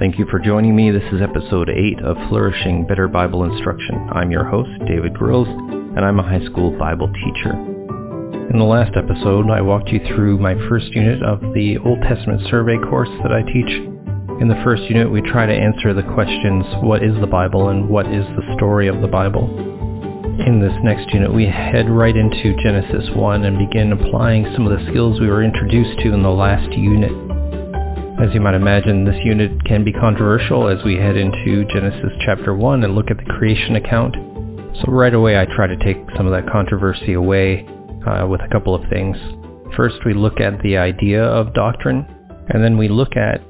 Thank you for joining me. This is episode 8 of Flourishing Better Bible Instruction. I'm your host, David Grills, and I'm a high school Bible teacher. In the last episode, I walked you through my first unit of the Old Testament survey course that I teach. In the first unit, we try to answer the questions, what is the Bible and what is the story of the Bible? In this next unit, we head right into Genesis 1 and begin applying some of the skills we were introduced to in the last unit. As you might imagine, this unit can be controversial as we head into Genesis chapter 1 and look at the creation account. So right away I try to take some of that controversy away uh, with a couple of things. First we look at the idea of doctrine, and then we look at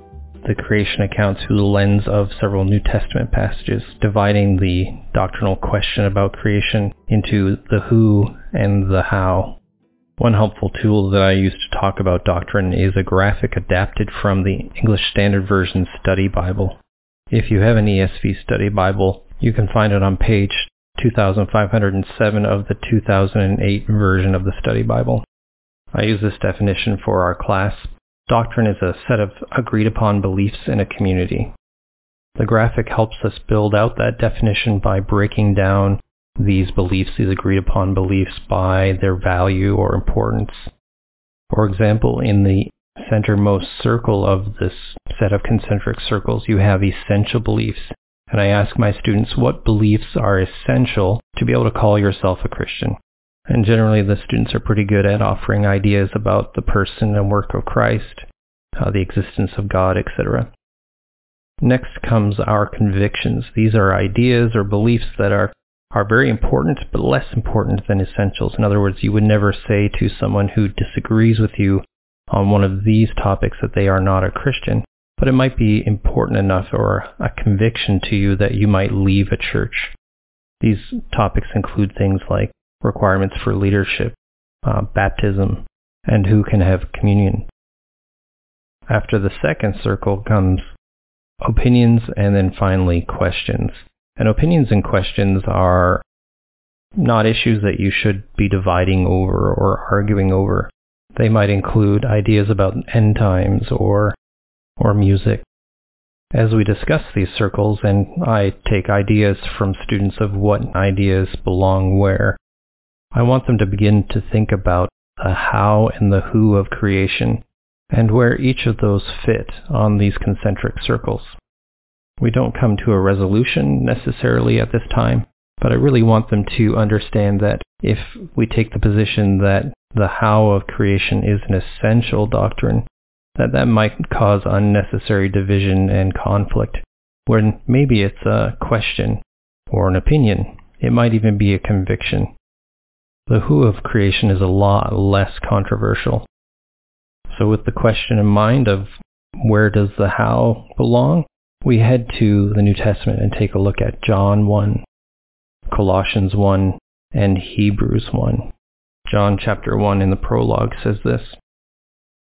the creation account through the lens of several New Testament passages, dividing the doctrinal question about creation into the who and the how. One helpful tool that I use to talk about doctrine is a graphic adapted from the English Standard Version Study Bible. If you have an ESV Study Bible, you can find it on page 2507 of the 2008 version of the Study Bible. I use this definition for our class. Doctrine is a set of agreed upon beliefs in a community. The graphic helps us build out that definition by breaking down these beliefs, these agreed upon beliefs, by their value or importance. For example, in the centermost circle of this set of concentric circles, you have essential beliefs. And I ask my students what beliefs are essential to be able to call yourself a Christian. And generally, the students are pretty good at offering ideas about the person and work of Christ, uh, the existence of God, etc. Next comes our convictions. These are ideas or beliefs that are are very important, but less important than essentials. In other words, you would never say to someone who disagrees with you on one of these topics that they are not a Christian, but it might be important enough or a conviction to you that you might leave a church. These topics include things like requirements for leadership, uh, baptism, and who can have communion. After the second circle comes opinions and then finally questions. And opinions and questions are not issues that you should be dividing over or arguing over. They might include ideas about end times or or music. As we discuss these circles and I take ideas from students of what ideas belong where, I want them to begin to think about the how and the who of creation and where each of those fit on these concentric circles. We don't come to a resolution necessarily at this time, but I really want them to understand that if we take the position that the how of creation is an essential doctrine, that that might cause unnecessary division and conflict, when maybe it's a question or an opinion. It might even be a conviction. The who of creation is a lot less controversial. So with the question in mind of where does the how belong, we head to the New Testament and take a look at John 1, Colossians 1, and Hebrews 1. John chapter 1 in the prologue says this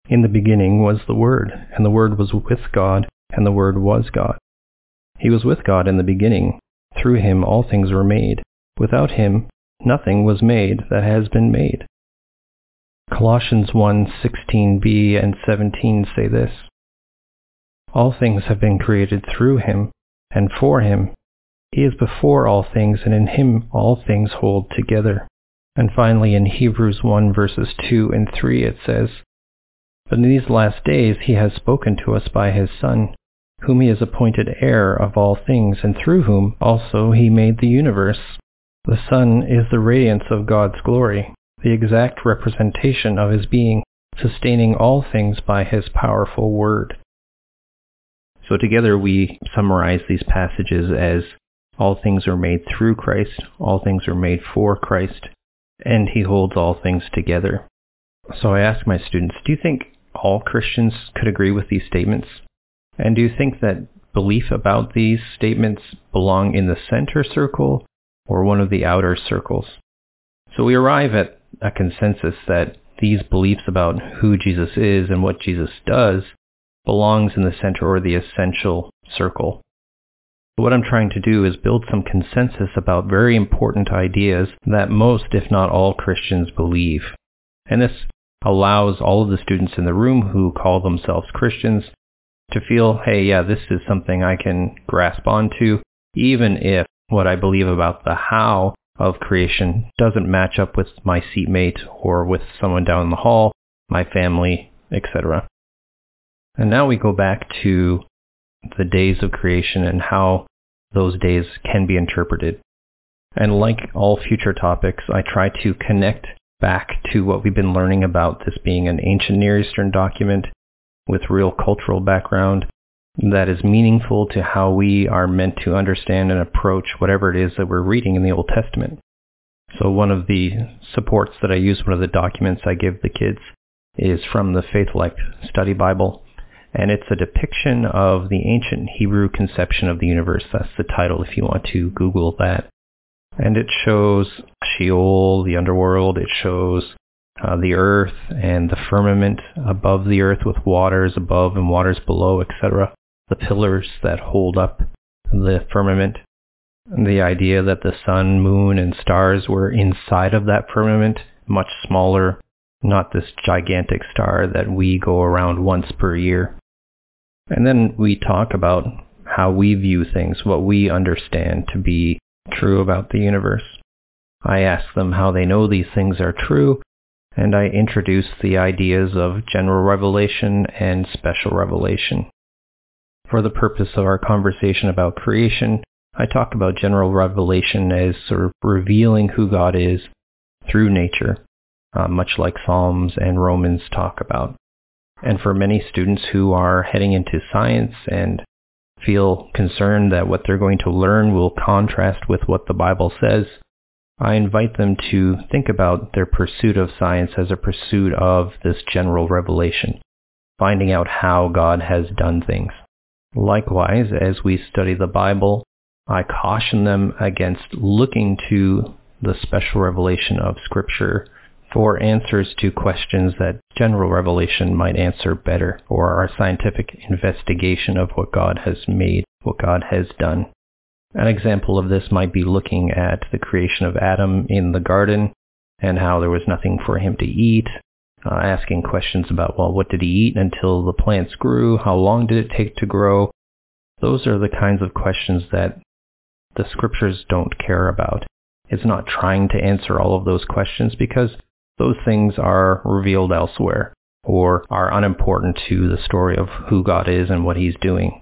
In the beginning was the Word, and the Word was with God, and the Word was God. He was with God in the beginning. Through him all things were made. Without him nothing was made that has been made. Colossians 1:16b and 17 say this all things have been created through him and for him. He is before all things, and in him all things hold together. And finally, in Hebrews 1 verses 2 and 3, it says, But in these last days he has spoken to us by his Son, whom he has appointed heir of all things, and through whom also he made the universe. The Son is the radiance of God's glory, the exact representation of his being, sustaining all things by his powerful word. So together we summarize these passages as all things are made through Christ, all things are made for Christ, and he holds all things together. So I ask my students, do you think all Christians could agree with these statements? And do you think that belief about these statements belong in the center circle or one of the outer circles? So we arrive at a consensus that these beliefs about who Jesus is and what Jesus does belongs in the center or the essential circle. What I'm trying to do is build some consensus about very important ideas that most, if not all, Christians believe. And this allows all of the students in the room who call themselves Christians to feel, hey, yeah, this is something I can grasp onto, even if what I believe about the how of creation doesn't match up with my seatmate or with someone down the hall, my family, etc. And now we go back to the days of creation and how those days can be interpreted. And like all future topics, I try to connect back to what we've been learning about this being an ancient Near Eastern document with real cultural background that is meaningful to how we are meant to understand and approach whatever it is that we're reading in the Old Testament. So one of the supports that I use, one of the documents I give the kids, is from the Faith Life Study Bible. And it's a depiction of the ancient Hebrew conception of the universe. That's the title if you want to Google that. And it shows Sheol, the underworld. It shows uh, the earth and the firmament above the earth with waters above and waters below, etc. The pillars that hold up the firmament. The idea that the sun, moon, and stars were inside of that firmament, much smaller, not this gigantic star that we go around once per year. And then we talk about how we view things, what we understand to be true about the universe. I ask them how they know these things are true, and I introduce the ideas of general revelation and special revelation. For the purpose of our conversation about creation, I talk about general revelation as sort of revealing who God is through nature, uh, much like Psalms and Romans talk about. And for many students who are heading into science and feel concerned that what they're going to learn will contrast with what the Bible says, I invite them to think about their pursuit of science as a pursuit of this general revelation, finding out how God has done things. Likewise, as we study the Bible, I caution them against looking to the special revelation of Scripture for answers to questions that general revelation might answer better, or our scientific investigation of what God has made, what God has done. An example of this might be looking at the creation of Adam in the garden and how there was nothing for him to eat, uh, asking questions about, well, what did he eat until the plants grew? How long did it take to grow? Those are the kinds of questions that the scriptures don't care about. It's not trying to answer all of those questions because those things are revealed elsewhere or are unimportant to the story of who God is and what he's doing.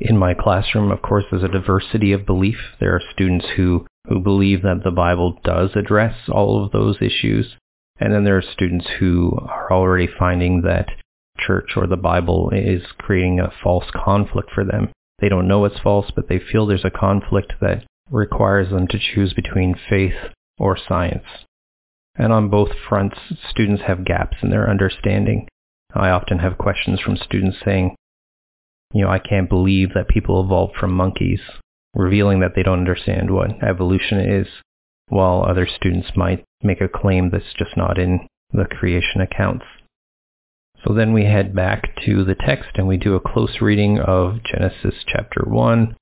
In my classroom, of course, there's a diversity of belief. There are students who, who believe that the Bible does address all of those issues. And then there are students who are already finding that church or the Bible is creating a false conflict for them. They don't know it's false, but they feel there's a conflict that requires them to choose between faith or science. And on both fronts, students have gaps in their understanding. I often have questions from students saying, you know, I can't believe that people evolved from monkeys, revealing that they don't understand what evolution is, while other students might make a claim that's just not in the creation accounts. So then we head back to the text and we do a close reading of Genesis chapter 1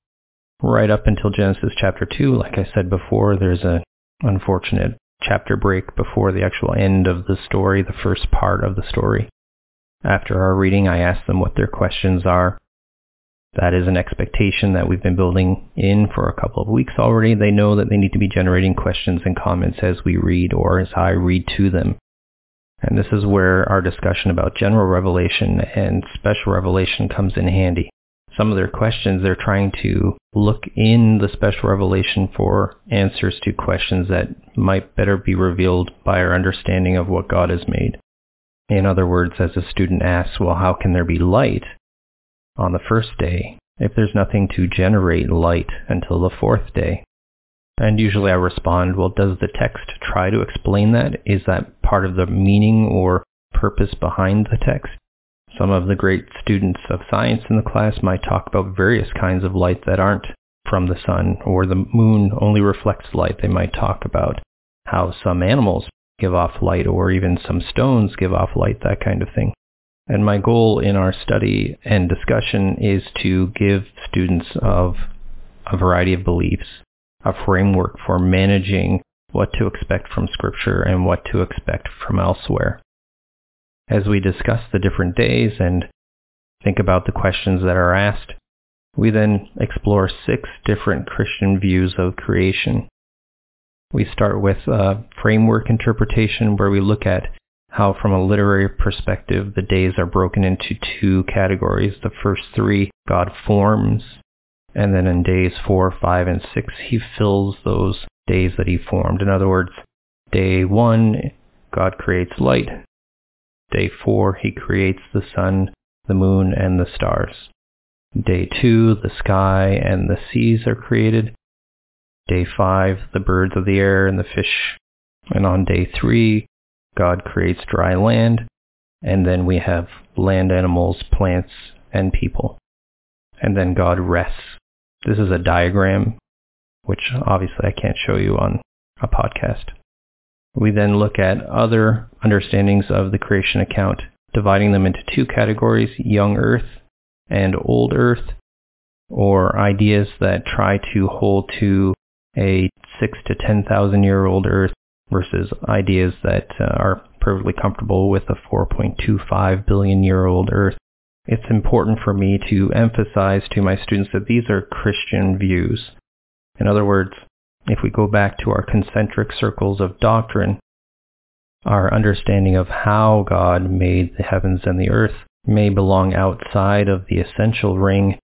right up until Genesis chapter 2. Like I said before, there's an unfortunate chapter break before the actual end of the story, the first part of the story. After our reading, I ask them what their questions are. That is an expectation that we've been building in for a couple of weeks already. They know that they need to be generating questions and comments as we read or as I read to them. And this is where our discussion about general revelation and special revelation comes in handy. Some of their questions, they're trying to look in the special revelation for answers to questions that might better be revealed by our understanding of what God has made. In other words, as a student asks, well, how can there be light? on the first day if there's nothing to generate light until the fourth day? And usually I respond, well, does the text try to explain that? Is that part of the meaning or purpose behind the text? Some of the great students of science in the class might talk about various kinds of light that aren't from the sun, or the moon only reflects light. They might talk about how some animals give off light, or even some stones give off light, that kind of thing. And my goal in our study and discussion is to give students of a variety of beliefs a framework for managing what to expect from Scripture and what to expect from elsewhere. As we discuss the different days and think about the questions that are asked. We then explore six different Christian views of creation. We start with a framework interpretation where we look at how, from a literary perspective, the days are broken into two categories. The first three, God forms, and then in days four, five, and six, he fills those days that he formed. In other words, day one, God creates light. Day four, he creates the sun, the moon, and the stars. Day two, the sky and the seas are created. Day five, the birds of the air and the fish. And on day three, God creates dry land. And then we have land animals, plants, and people. And then God rests. This is a diagram, which obviously I can't show you on a podcast. We then look at other understandings of the creation account, dividing them into two categories, young earth and old earth, or ideas that try to hold to a 6 to 10,000 year old earth versus ideas that uh, are perfectly comfortable with a 4.25 billion year old earth. It's important for me to emphasize to my students that these are Christian views. In other words, if we go back to our concentric circles of doctrine, our understanding of how God made the heavens and the earth may belong outside of the essential ring.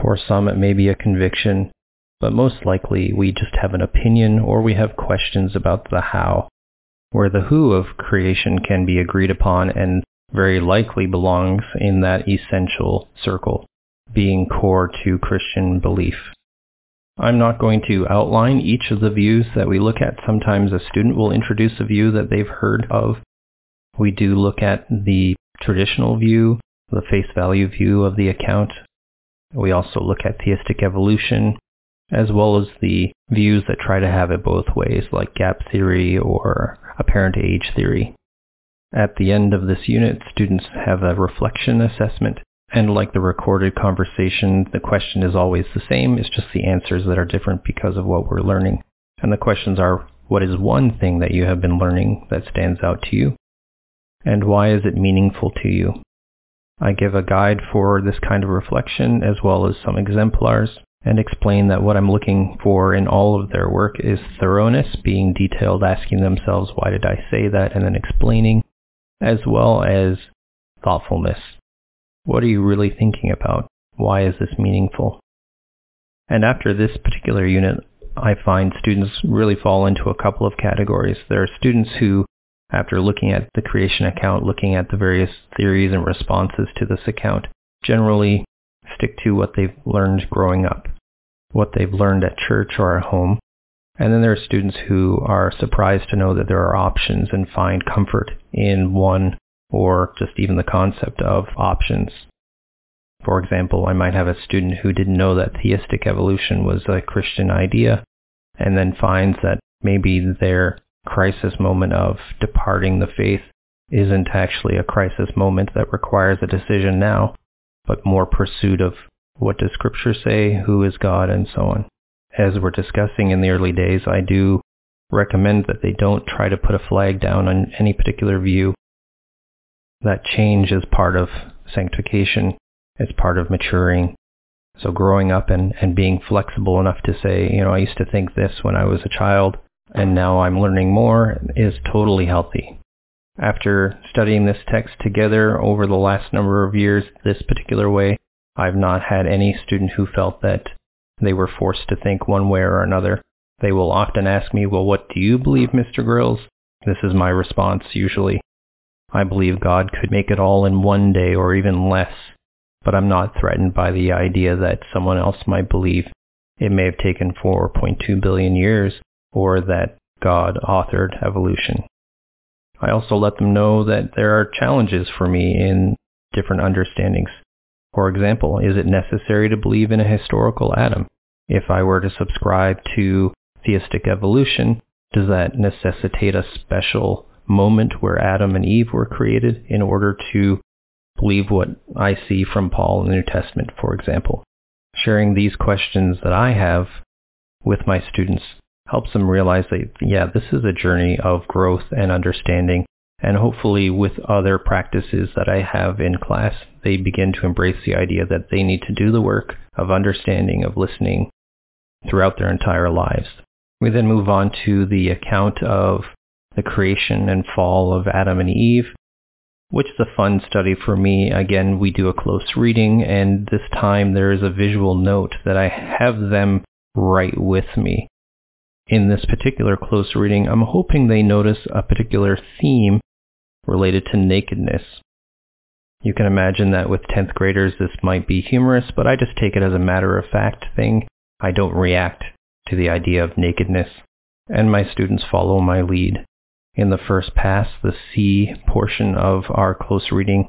For some, it may be a conviction, but most likely we just have an opinion or we have questions about the how, where the who of creation can be agreed upon and very likely belongs in that essential circle, being core to Christian belief. I'm not going to outline each of the views that we look at. Sometimes a student will introduce a view that they've heard of. We do look at the traditional view, the face value view of the account. We also look at theistic evolution, as well as the views that try to have it both ways, like gap theory or apparent age theory. At the end of this unit, students have a reflection assessment and like the recorded conversation, the question is always the same. It's just the answers that are different because of what we're learning. And the questions are, what is one thing that you have been learning that stands out to you? And why is it meaningful to you? I give a guide for this kind of reflection as well as some exemplars and explain that what I'm looking for in all of their work is thoroughness, being detailed, asking themselves, why did I say that, and then explaining, as well as thoughtfulness, what are you really thinking about? Why is this meaningful? And after this particular unit, I find students really fall into a couple of categories. There are students who, after looking at the creation account, looking at the various theories and responses to this account, generally stick to what they've learned growing up, what they've learned at church or at home. And then there are students who are surprised to know that there are options and find comfort in one or just even the concept of options. For example, I might have a student who didn't know that theistic evolution was a Christian idea and then finds that maybe their crisis moment of departing the faith isn't actually a crisis moment that requires a decision now, but more pursuit of what does scripture say, who is God, and so on. As we're discussing in the early days, I do recommend that they don't try to put a flag down on any particular view that change is part of sanctification. It's part of maturing. So growing up and, and being flexible enough to say, you know, I used to think this when I was a child and now I'm learning more is totally healthy. After studying this text together over the last number of years this particular way, I've not had any student who felt that they were forced to think one way or another. They will often ask me, well, what do you believe, Mr. Grills? This is my response usually. I believe God could make it all in one day or even less, but I'm not threatened by the idea that someone else might believe it may have taken 4.2 billion years or that God authored evolution. I also let them know that there are challenges for me in different understandings. For example, is it necessary to believe in a historical Adam? If I were to subscribe to theistic evolution, does that necessitate a special moment where Adam and Eve were created in order to believe what I see from Paul in the New Testament, for example. Sharing these questions that I have with my students helps them realize that, yeah, this is a journey of growth and understanding, And hopefully with other practices that I have in class, they begin to embrace the idea that they need to do the work of understanding, of listening throughout their entire lives. We then move on to the account of the creation and fall of Adam and Eve, which is a fun study for me. Again, we do a close reading, and this time there is a visual note that I have them write with me. In this particular close reading, I'm hoping they notice a particular theme related to nakedness. You can imagine that with 10th graders this might be humorous, but I just take it as a matter of fact thing. I don't react to the idea of nakedness, and my students follow my lead. In the first pass, the C portion of our close reading,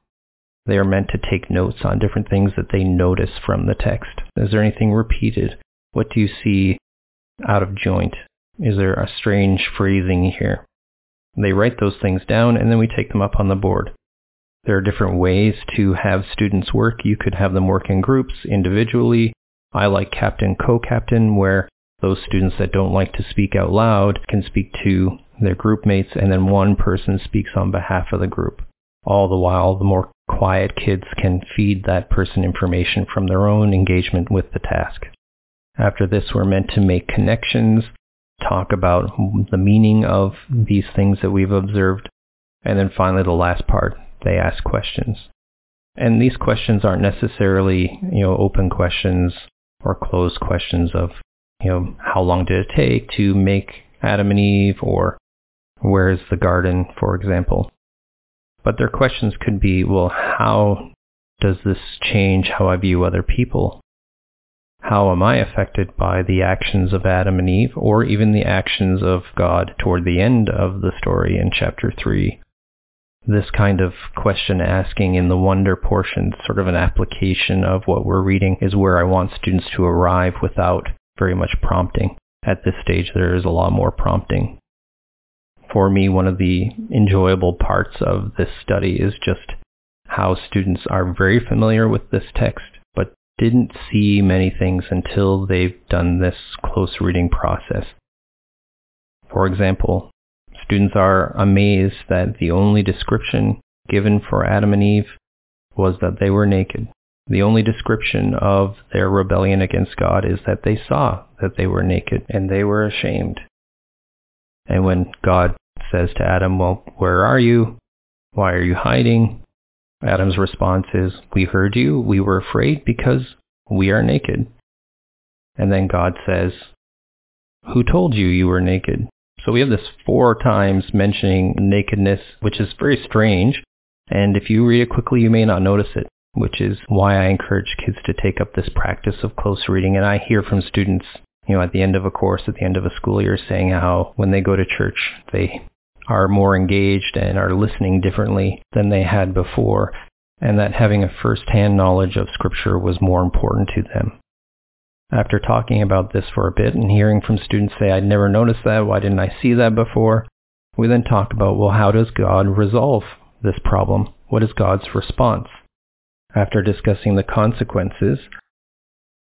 they are meant to take notes on different things that they notice from the text. Is there anything repeated? What do you see out of joint? Is there a strange phrasing here? They write those things down and then we take them up on the board. There are different ways to have students work. You could have them work in groups, individually. I like captain, co-captain, where those students that don't like to speak out loud can speak to their group mates and then one person speaks on behalf of the group. All the while, the more quiet kids can feed that person information from their own engagement with the task. After this, we're meant to make connections talk about the meaning of these things that we've observed. And then finally, the last part, they ask questions. And these questions aren't necessarily, you know, open questions or closed questions of, you know, how long did it take to make Adam and Eve or where is the garden, for example. But their questions could be, well, how does this change how I view other people? How am I affected by the actions of Adam and Eve, or even the actions of God toward the end of the story in chapter 3? This kind of question asking in the wonder portion, sort of an application of what we're reading, is where I want students to arrive without very much prompting. At this stage, there is a lot more prompting. For me, one of the enjoyable parts of this study is just how students are very familiar with this text but didn't see many things until they've done this close reading process. For example, students are amazed that the only description given for Adam and Eve was that they were naked. The only description of their rebellion against God is that they saw that they were naked and they were ashamed. And when God says to Adam, well, where are you? Why are you hiding? Adam's response is, We heard you, we were afraid because we are naked. And then God says, Who told you you were naked? So we have this four times mentioning nakedness, which is very strange. And if you read it quickly, you may not notice it, which is why I encourage kids to take up this practice of close reading. And I hear from students, you know, at the end of a course, at the end of a school year, saying how when they go to church, they are more engaged and are listening differently than they had before, and that having a first-hand knowledge of Scripture was more important to them. After talking about this for a bit and hearing from students say, I'd never noticed that, why didn't I see that before? We then talk about, well, how does God resolve this problem? What is God's response? After discussing the consequences,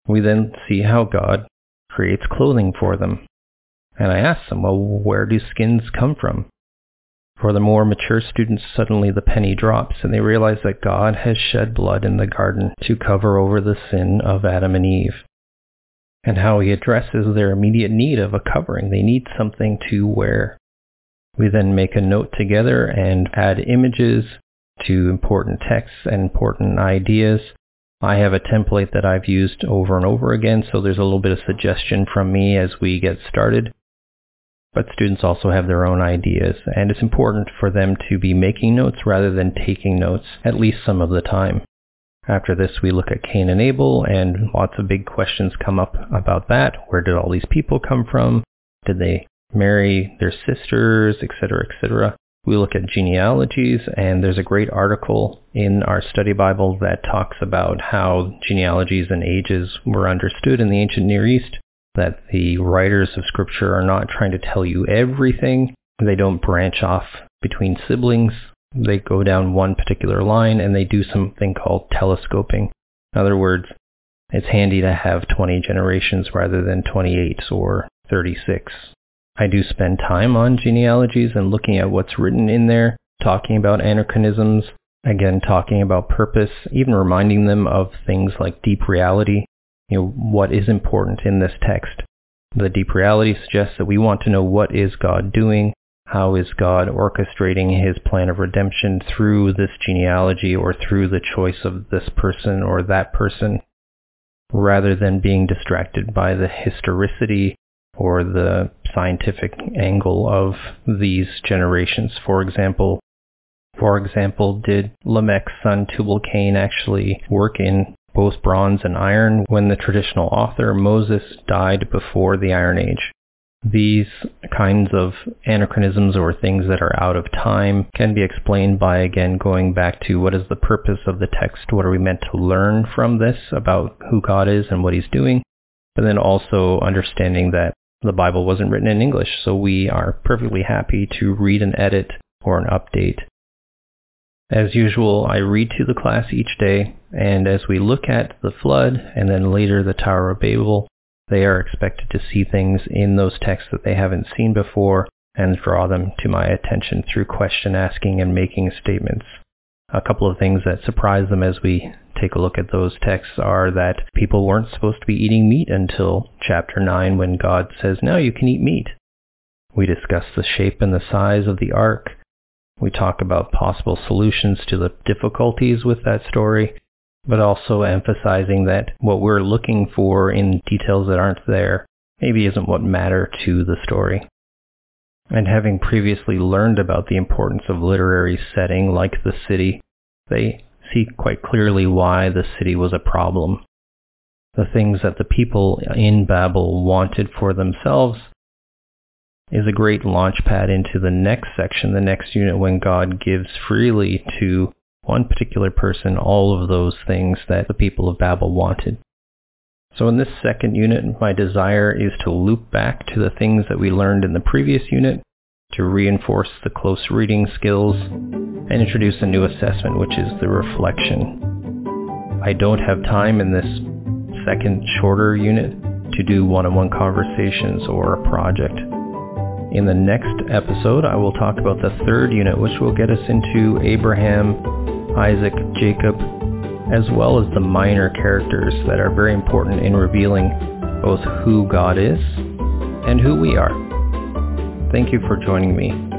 we then see how God creates clothing for them. And I ask them, well, where do skins come from? For the more mature students, suddenly the penny drops and they realize that God has shed blood in the garden to cover over the sin of Adam and Eve. And how he addresses their immediate need of a covering. They need something to wear. We then make a note together and add images to important texts and important ideas. I have a template that I've used over and over again, so there's a little bit of suggestion from me as we get started. But students also have their own ideas, and it's important for them to be making notes rather than taking notes, at least some of the time. After this, we look at Cain and Abel, and lots of big questions come up about that. Where did all these people come from? Did they marry their sisters, etc., etc.? We look at genealogies, and there's a great article in our study Bible that talks about how genealogies and ages were understood in the ancient Near East that the writers of scripture are not trying to tell you everything. They don't branch off between siblings. They go down one particular line and they do something called telescoping. In other words, it's handy to have 20 generations rather than 28 or 36. I do spend time on genealogies and looking at what's written in there, talking about anachronisms, again talking about purpose, even reminding them of things like deep reality, you know, what is important in this text. The deep reality suggests that we want to know what is God doing, how is God orchestrating his plan of redemption through this genealogy or through the choice of this person or that person, rather than being distracted by the historicity or the scientific angle of these generations. For example, for example, did Lamech's son Tubal-Cain actually work in both bronze and iron when the traditional author Moses died before the Iron Age? These kinds of anachronisms or things that are out of time can be explained by again going back to what is the purpose of the text, what are we meant to learn from this about who God is and what he's doing, but then also understanding that the Bible wasn't written in English, so we are perfectly happy to read an edit or an update. As usual, I read to the class each day, and as we look at the flood and then later the Tower of Babel, they are expected to see things in those texts that they haven't seen before and draw them to my attention through question asking and making statements. A couple of things that surprise them as we take a look at those texts are that people weren't supposed to be eating meat until chapter 9 when God says, now you can eat meat. We discuss the shape and the size of the ark. We talk about possible solutions to the difficulties with that story but also emphasizing that what we're looking for in details that aren't there maybe isn't what matter to the story. And having previously learned about the importance of literary setting like the city, they see quite clearly why the city was a problem. The things that the people in Babel wanted for themselves is a great launchpad into the next section, the next unit when God gives freely to one particular person all of those things that the people of Babel wanted. So in this second unit, my desire is to loop back to the things that we learned in the previous unit, to reinforce the close reading skills, and introduce a new assessment, which is the reflection. I don't have time in this second shorter unit to do one-on-one conversations or a project. In the next episode, I will talk about the third unit, which will get us into Abraham Isaac, Jacob, as well as the minor characters that are very important in revealing both who God is and who we are. Thank you for joining me.